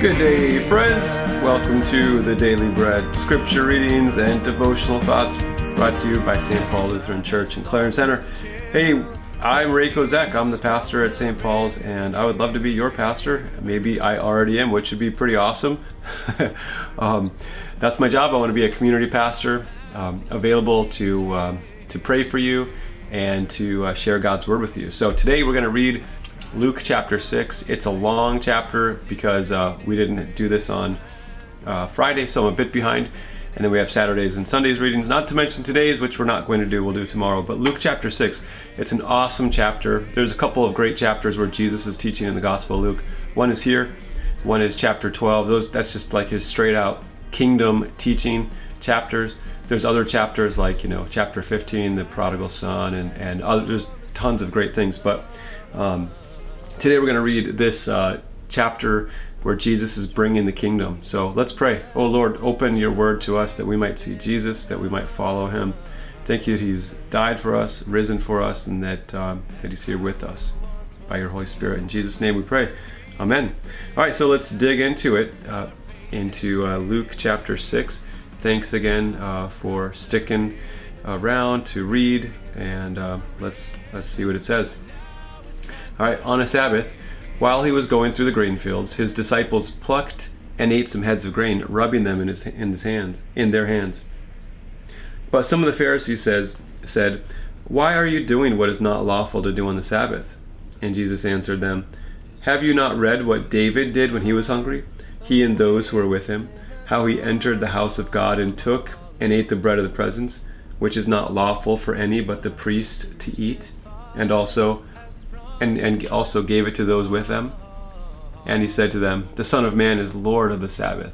Good day, friends. Welcome to the Daily Bread scripture readings and devotional thoughts brought to you by St. Paul Lutheran Church in Clarence Center. Hey, I'm Ray Kozek. I'm the pastor at St. Paul's, and I would love to be your pastor. Maybe I already am, which would be pretty awesome. um, that's my job. I want to be a community pastor, um, available to um, to pray for you and to uh, share God's word with you. So today we're going to read Luke chapter 6. It's a long chapter because uh, we didn't do this on uh, Friday, so I'm a bit behind. And then we have Saturdays and Sundays readings, not to mention today's, which we're not going to do, we'll do tomorrow. But Luke chapter 6, it's an awesome chapter. There's a couple of great chapters where Jesus is teaching in the Gospel of Luke. One is here, one is chapter 12. Those That's just like his straight out kingdom teaching chapters. There's other chapters like, you know, chapter 15, the prodigal son, and, and other, there's tons of great things. But um, Today we're going to read this uh, chapter where Jesus is bringing the kingdom. So let's pray. Oh Lord, open your word to us that we might see Jesus, that we might follow him. Thank you that he's died for us, risen for us, and that, um, that he's here with us by your Holy Spirit. In Jesus' name we pray. Amen. All right, so let's dig into it, uh, into uh, Luke chapter 6. Thanks again uh, for sticking around to read, and uh, let's, let's see what it says. All right, on a Sabbath, while he was going through the grain fields, his disciples plucked and ate some heads of grain, rubbing them in his in his hands, in their hands. But some of the Pharisees says said, "Why are you doing what is not lawful to do on the Sabbath?" And Jesus answered them, "Have you not read what David did when he was hungry, he and those who were with him, how he entered the house of God and took and ate the bread of the presence, which is not lawful for any but the priests to eat, and also and, and also gave it to those with them. And he said to them, The Son of Man is Lord of the Sabbath.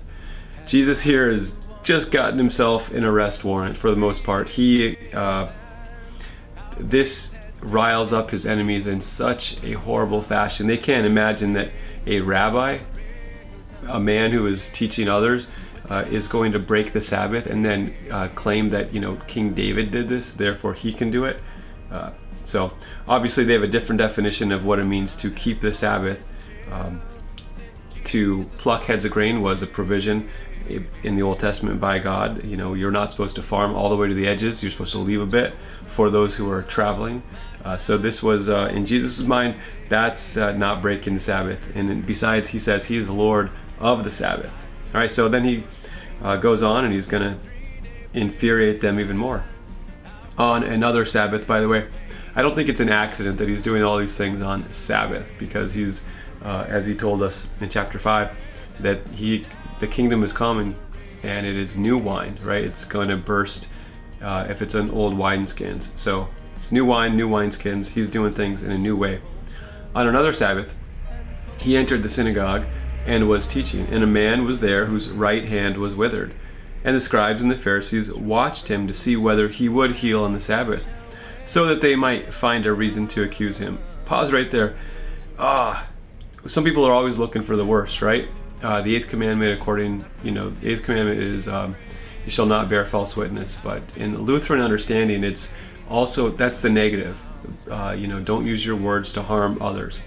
Jesus here has just gotten himself an arrest warrant for the most part. He, uh, this riles up his enemies in such a horrible fashion. They can't imagine that a rabbi, a man who is teaching others, uh, is going to break the Sabbath and then uh, claim that you know King David did this, therefore he can do it. Uh, so obviously they have a different definition of what it means to keep the Sabbath. Um, to pluck heads of grain was a provision in the Old Testament by God. You know, you're not supposed to farm all the way to the edges. You're supposed to leave a bit for those who are traveling. Uh, so this was uh, in Jesus' mind. That's uh, not breaking the Sabbath. And besides, he says he is the Lord of the Sabbath. All right. So then he uh, goes on and he's going to infuriate them even more. On another Sabbath, by the way, I don't think it's an accident that he's doing all these things on Sabbath because he's, uh, as he told us in chapter five, that he the kingdom is coming and it is new wine, right? It's going to burst uh, if it's an old wineskins. So it's new wine, new wineskins. He's doing things in a new way. On another Sabbath, he entered the synagogue and was teaching, and a man was there whose right hand was withered. And the scribes and the Pharisees watched him to see whether he would heal on the Sabbath so that they might find a reason to accuse him. Pause right there. Ah, some people are always looking for the worst, right? Uh, the eighth commandment, according, you know, the eighth commandment is um, you shall not bear false witness. But in the Lutheran understanding, it's also that's the negative. Uh, you know, don't use your words to harm others.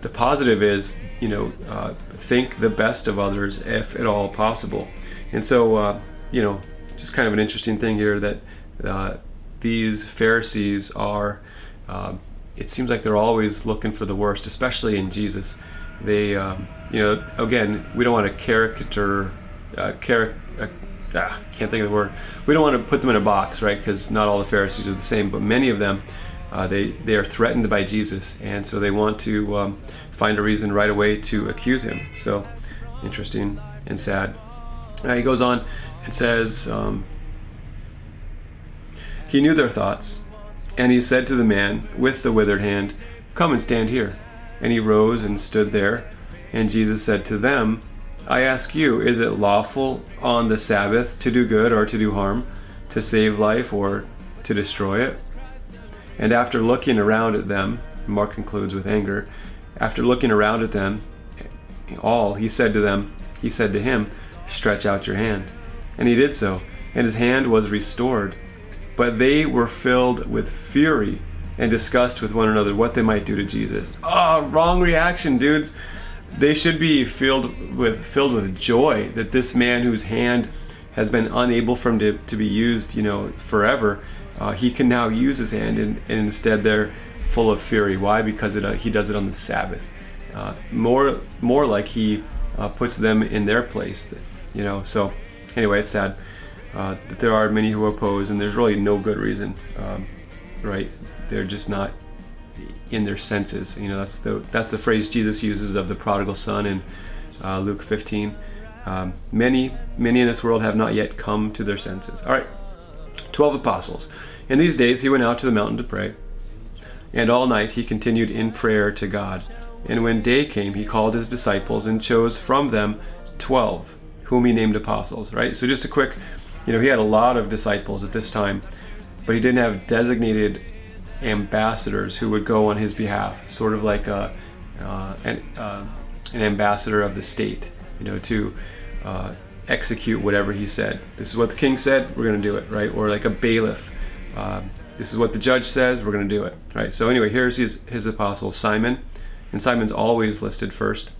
The positive is, you know, uh, think the best of others if at all possible. And so, uh, you know, just kind of an interesting thing here that uh, these Pharisees are, uh, it seems like they're always looking for the worst, especially in Jesus. They, um, you know, again, we don't want to caricature, uh, caric- uh, ah, can't think of the word. We don't want to put them in a box, right? Because not all the Pharisees are the same, but many of them, uh, they they are threatened by Jesus, and so they want to um, find a reason right away to accuse him. So interesting and sad. Uh, he goes on and says. Um, he knew their thoughts, and he said to the man with the withered hand, Come and stand here. And he rose and stood there. And Jesus said to them, I ask you, is it lawful on the Sabbath to do good or to do harm, to save life or to destroy it? And after looking around at them, Mark concludes with anger, after looking around at them all, he said to them, he said to him, Stretch out your hand. And he did so, and his hand was restored. But they were filled with fury and discussed with one another what they might do to Jesus. Oh, wrong reaction, dudes. they should be filled with filled with joy that this man whose hand has been unable for him to, to be used, you know, forever, uh, he can now use his hand, and, and, instead they're full of fury. Why? Because it, uh, he does it on the Sabbath. Uh, more, more like he uh, puts them in their place, you know. So, anyway, it's sad uh, there are many who oppose, and there's really no good reason, um, right? They're just not in their senses. You know, that's the that's the phrase Jesus uses of the prodigal son in uh, Luke 15. Um, many, many in this world have not yet come to their senses. All right, 12 apostles. In these days he went out to the mountain to pray, and all night he continued in prayer to God. And when day came, he called his disciples and chose from them 12, whom he named apostles. Right? So, just a quick, you know, he had a lot of disciples at this time, but he didn't have designated ambassadors who would go on his behalf, sort of like a, uh, an, uh, an ambassador of the state, you know, to uh, execute whatever he said. This is what the king said, we're going to do it, right? Or like a bailiff. Um, this is what the judge says, we're going to do it, right? So anyway, here's his, his apostle Simon, and Simon's always listed first,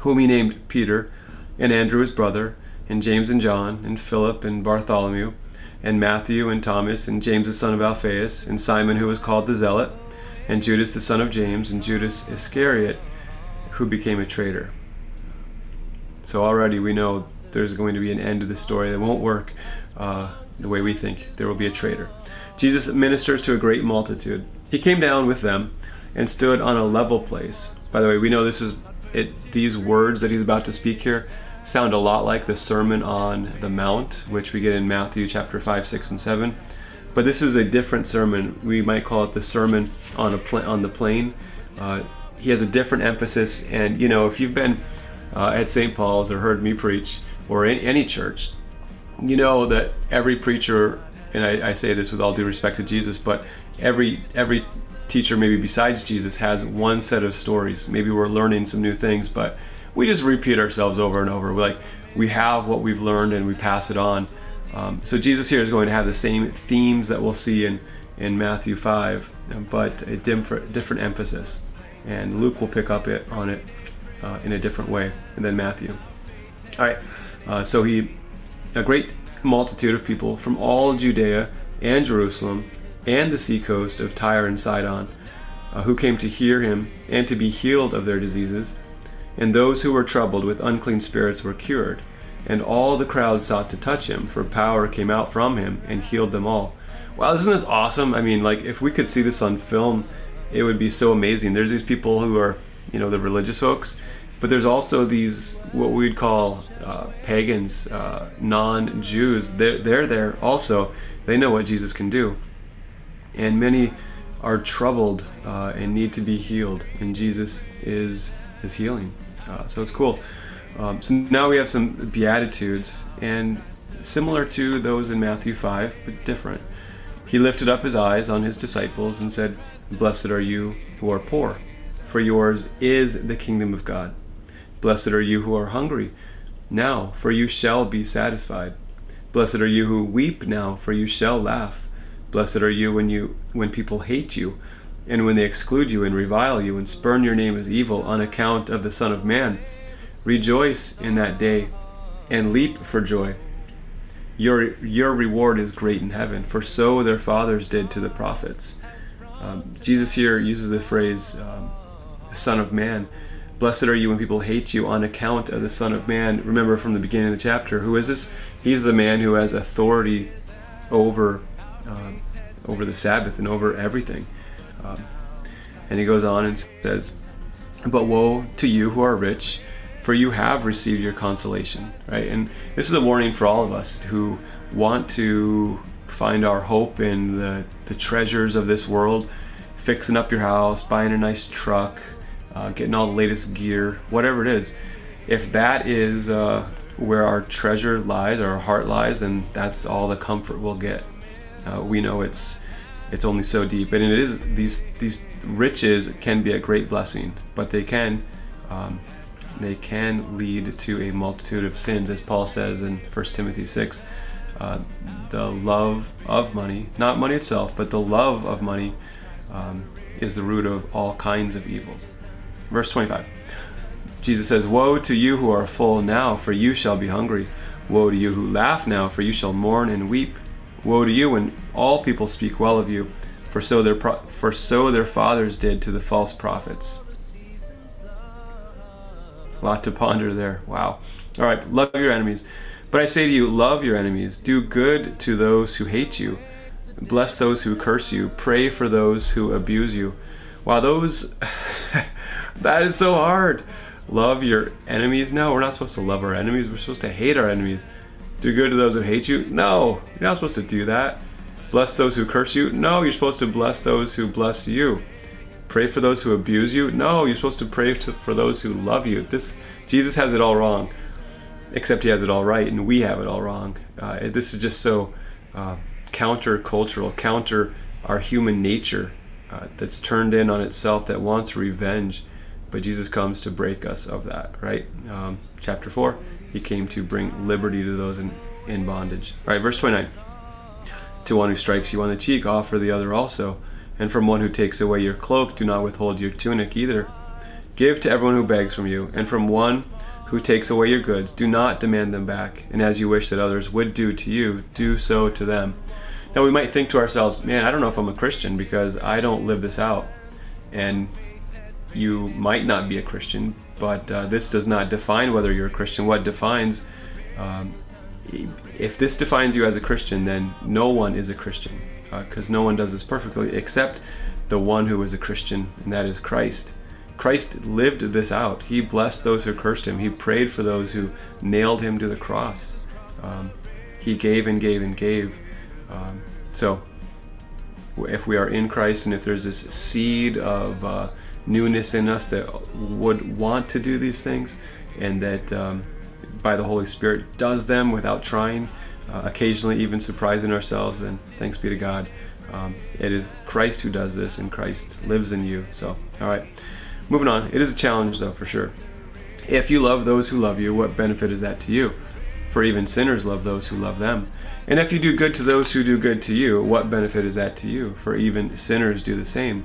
whom he named Peter, and Andrew his brother, and James and John, and Philip and Bartholomew, and Matthew and Thomas, and James the son of Alphaeus, and Simon who was called the Zealot, and Judas the son of James, and Judas Iscariot, who became a traitor. So already we know there's going to be an end to the story that won't work uh, the way we think. There will be a traitor. Jesus ministers to a great multitude. He came down with them and stood on a level place. By the way, we know this is it. These words that he's about to speak here sound a lot like the Sermon on the Mount, which we get in Matthew chapter 5, 6, and 7. But this is a different sermon. We might call it the Sermon on, a pl- on the Plain. Uh, he has a different emphasis, and you know, if you've been uh, at St. Paul's or heard me preach, or in any church, you know that every preacher, and I, I say this with all due respect to Jesus, but every every teacher, maybe besides Jesus, has one set of stories. Maybe we're learning some new things, but we just repeat ourselves over and over. We're like we have what we've learned and we pass it on. Um, so Jesus here is going to have the same themes that we'll see in in Matthew five, but a different different emphasis. And Luke will pick up it on it uh, in a different way than Matthew. All right, uh, so he a great multitude of people from all Judea and Jerusalem and the seacoast of Tyre and Sidon, uh, who came to hear him and to be healed of their diseases. And those who were troubled with unclean spirits were cured. And all the crowd sought to touch him, for power came out from him and healed them all. Wow, isn't this awesome? I mean, like, if we could see this on film, it would be so amazing. There's these people who are, you know, the religious folks, but there's also these, what we'd call uh, pagans, uh, non Jews. They're, they're there also. They know what Jesus can do. And many are troubled uh, and need to be healed, and Jesus is, is healing. Uh, so it's cool. Um, so now we have some Beatitudes, and similar to those in Matthew 5, but different. He lifted up his eyes on his disciples and said, Blessed are you who are poor, for yours is the kingdom of God. Blessed are you who are hungry, now, for you shall be satisfied. Blessed are you who weep now, for you shall laugh. Blessed are you when you when people hate you, and when they exclude you and revile you and spurn your name as evil on account of the Son of Man. Rejoice in that day and leap for joy. Your, your reward is great in heaven, for so their fathers did to the prophets. Um, Jesus here uses the phrase um, Son of Man. Blessed are you when people hate you on account of the Son of Man. Remember from the beginning of the chapter, who is this? He's the man who has authority over, uh, over the Sabbath and over everything. Um, and he goes on and says, But woe to you who are rich, for you have received your consolation. Right? And this is a warning for all of us who want to find our hope in the, the treasures of this world, fixing up your house, buying a nice truck, uh, getting all the latest gear, whatever it is. If that is uh, where our treasure lies, our heart lies, then that's all the comfort we'll get. Uh, we know it's it's only so deep, and it is these these riches can be a great blessing, but they can um, they can lead to a multitude of sins, as Paul says in 1 Timothy six. Uh, the love of money, not money itself, but the love of money, um, is the root of all kinds of evils. Verse 25. Jesus says, Woe to you who are full now, for you shall be hungry. Woe to you who laugh now, for you shall mourn and weep. Woe to you when all people speak well of you, for so their pro- for so their fathers did to the false prophets. A lot to ponder there. Wow. All right, love your enemies. But I say to you, love your enemies. Do good to those who hate you. Bless those who curse you. Pray for those who abuse you. Wow, those that is so hard love your enemies? No, we're not supposed to love our enemies. We're supposed to hate our enemies. Do good to those who hate you? No, you're not supposed to do that. Bless those who curse you? No, you're supposed to bless those who bless you. Pray for those who abuse you? No, you're supposed to pray to, for those who love you. This Jesus has it all wrong, except he has it all right, and we have it all wrong. Uh, this is just so uh, counter-cultural, counter our human nature uh, that's turned in on itself, that wants revenge but Jesus comes to break us of that, right? Um, chapter 4, he came to bring liberty to those in, in bondage. All right, verse 29. To one who strikes you on the cheek, offer the other also. And from one who takes away your cloak, do not withhold your tunic either. Give to everyone who begs from you, and from one who takes away your goods, do not demand them back. And as you wish that others would do to you, do so to them. Now we might think to ourselves, man, I don't know if I'm a Christian because I don't live this out. And you might not be a Christian, but uh, this does not define whether you're a Christian. What defines, um, if this defines you as a Christian, then no one is a Christian, because uh, no one does this perfectly except the one who is a Christian, and that is Christ. Christ lived this out. He blessed those who cursed him. He prayed for those who nailed him to the cross. Um, he gave and gave and gave. Um, so, if we are in Christ and if there's this seed of uh, newness in us that would want to do these things and that um, by the Holy Spirit does them without trying, uh, occasionally even surprising ourselves, And thanks be to God. Um, it is Christ who does this and Christ lives in you. So, all right, moving on. It is a challenge though, for sure. If you love those who love you, what benefit is that to you? For even sinners love those who love them. And if you do good to those who do good to you, what benefit is that to you? For even sinners do the same.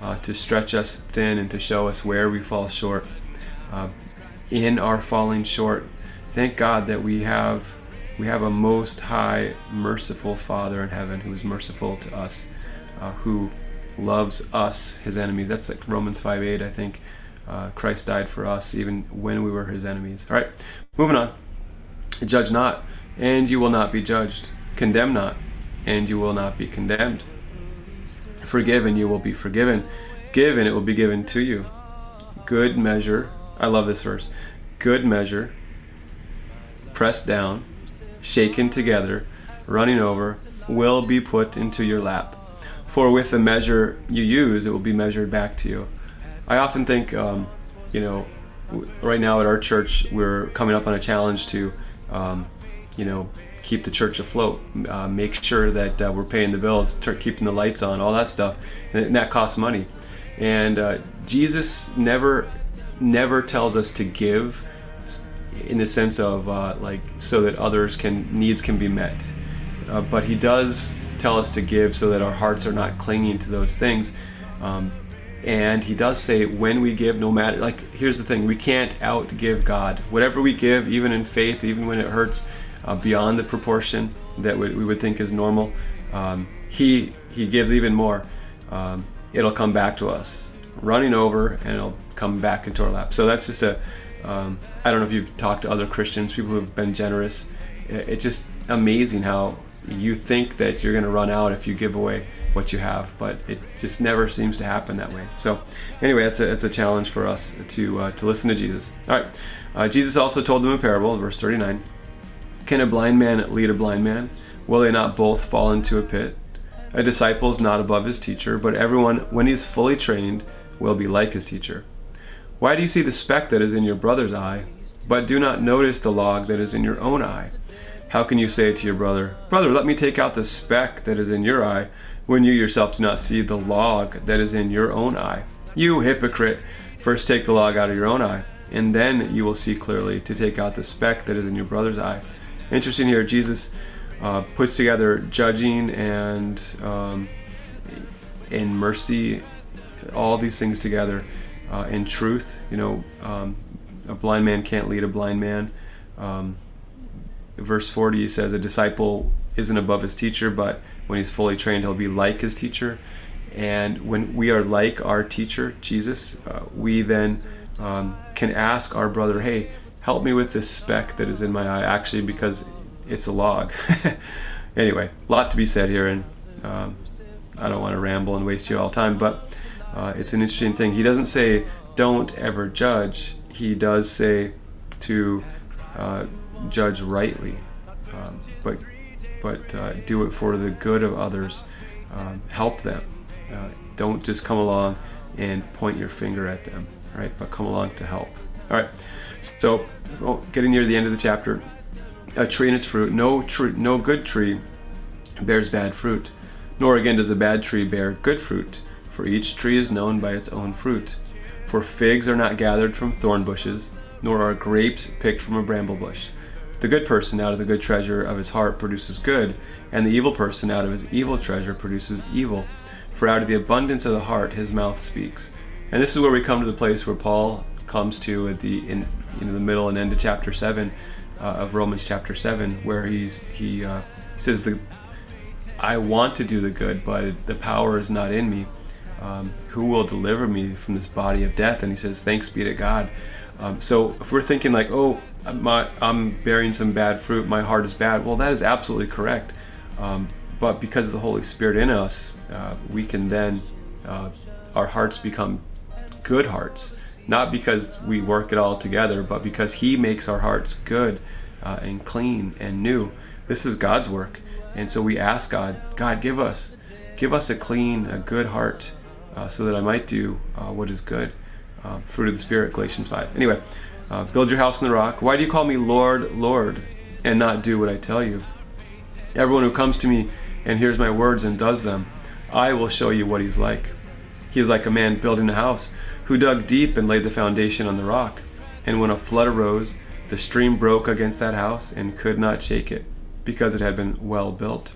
uh, to stretch us thin and to show us where we fall short. Uh, in our falling short, thank God that we have we have a most high, merciful Father in heaven who is merciful to us, uh, who loves us, His enemies. That's like Romans 5 8, I think. Uh, Christ died for us even when we were His enemies. All right, moving on. Judge not, and you will not be judged. Condemn not, and you will not be condemned. Forgive and you will be forgiven. Give and it will be given to you. Good measure. I love this verse. Good measure, pressed down, shaken together, running over, will be put into your lap. For with the measure you use, it will be measured back to you. I often think, um, you know, right now at our church, we're coming up on a challenge to, um, you know, keep the church afloat, uh, make sure that uh, we're paying the bills, keeping the lights on, all that stuff, and that costs money. And uh, Jesus never, never tells us to give in the sense of uh, like so that others can needs can be met, uh, but He does tell us to give so that our hearts are not clinging to those things. Um, and he does say when we give no matter like here's the thing we can't outgive god whatever we give even in faith even when it hurts uh, beyond the proportion that we, we would think is normal, um, he he gives even more. Um, it'll come back to us, running over, and it'll come back into our lap. So that's just a. Um, I don't know if you've talked to other Christians, people who've been generous. It's just amazing how you think that you're going to run out if you give away what you have, but it just never seems to happen that way. So, anyway, it's a, it's a challenge for us to uh, to listen to Jesus. All right, uh, Jesus also told them a parable, verse 39. Can a blind man lead a blind man? Will they not both fall into a pit? A disciple is not above his teacher, but everyone, when he is fully trained, will be like his teacher. Why do you see the speck that is in your brother's eye, but do not notice the log that is in your own eye. How can you say to your brother, Brother, let me take out the speck that is in your eye, when you yourself do not see the log that is in your own eye? You hypocrite, first take the log out of your own eye, and then you will see clearly to take out the speck that is in your brother's eye. Interesting here, Jesus uh, puts together judging and um, in mercy, all these things together uh, in truth. You know, um, a blind man can't lead a blind man. Um, verse 40 says, A disciple isn't above his teacher, but when he's fully trained, he'll be like his teacher. And when we are like our teacher, Jesus, uh, we then um, can ask our brother, Hey, help me with this speck that is in my eye, actually, because it's a log. anyway, a lot to be said here, and um, I don't want to ramble and waste you all time, but uh, it's an interesting thing. He doesn't say, Don't ever judge he does say to uh, judge rightly, um, but but uh, do it for the good of others. Um, help them. Uh, don't just come along and point your finger at them, right? But come along to help. All right. So, well, getting near the end of the chapter, a tree and its fruit. No tree, no good tree bears bad fruit, nor again does a bad tree bear good fruit. For each tree is known by its own fruit. For figs are not gathered from thorn bushes, nor are grapes picked from a bramble bush. The good person out of the good treasure of his heart produces good, and the evil person out of his evil treasure produces evil. For out of the abundance of the heart his mouth speaks. And this is where we come to the place where Paul comes to at the in you know, the middle and end of chapter seven uh, of Romans chapter seven, where he's he, uh, he says the I want to do the good, but the power is not in me um, who will deliver me from this body of death? And he says, thanks be to God. Um, so if we're thinking like, oh, my, I'm bearing some bad fruit, my heart is bad, well, that is absolutely correct. Um, but because of the Holy Spirit in us, uh, we can then, uh, our hearts become good hearts. Not because we work it all together, but because He makes our hearts good uh, and clean and new. This is God's work. And so we ask God, God, give us, give us a clean, a good heart uh, so that I might do uh, what is good. Uh, fruit of the Spirit, Galatians 5. Anyway, uh, build your house in the rock. Why do you call me Lord, Lord, and not do what I tell you? Everyone who comes to me and hears my words and does them, I will show you what he's like. He is like a man building a house who dug deep and laid the foundation on the rock. And when a flood arose, the stream broke against that house and could not shake it, because it had been well built.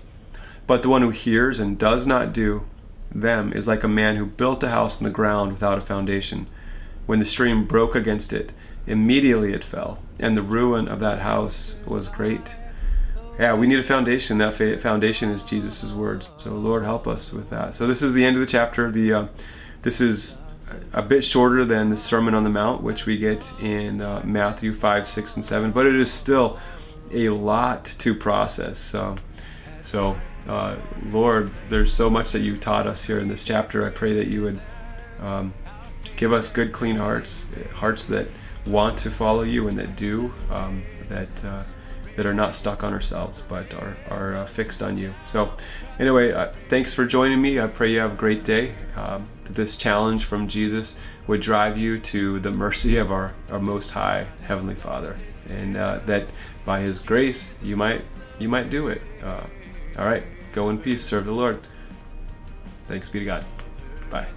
But the one who hears and does not do them is like a man who built a house on the ground without a foundation. When the stream broke against it, immediately it fell, and the ruin of that house was great. Yeah, we need a foundation. That foundation is Jesus' words. So, Lord, help us with that. So, this is the end of the chapter. The uh, this is a bit shorter than the Sermon on the Mount, which we get in uh, Matthew five, six, and seven, but it is still a lot to process. So, so uh, Lord, there's so much that you've taught us here in this chapter. I pray that you would um, give us good, clean hearts, hearts that want to follow you and that do, um, that uh, that are not stuck on ourselves, but are are uh, fixed on you. So, anyway, uh, thanks for joining me. I pray you have a great day. Um, this challenge from Jesus would drive you to the mercy of our, our Most High Heavenly Father, and uh, that by His grace you might you might do it. Uh, all right, go in peace, serve the Lord. Thanks be to God. Bye.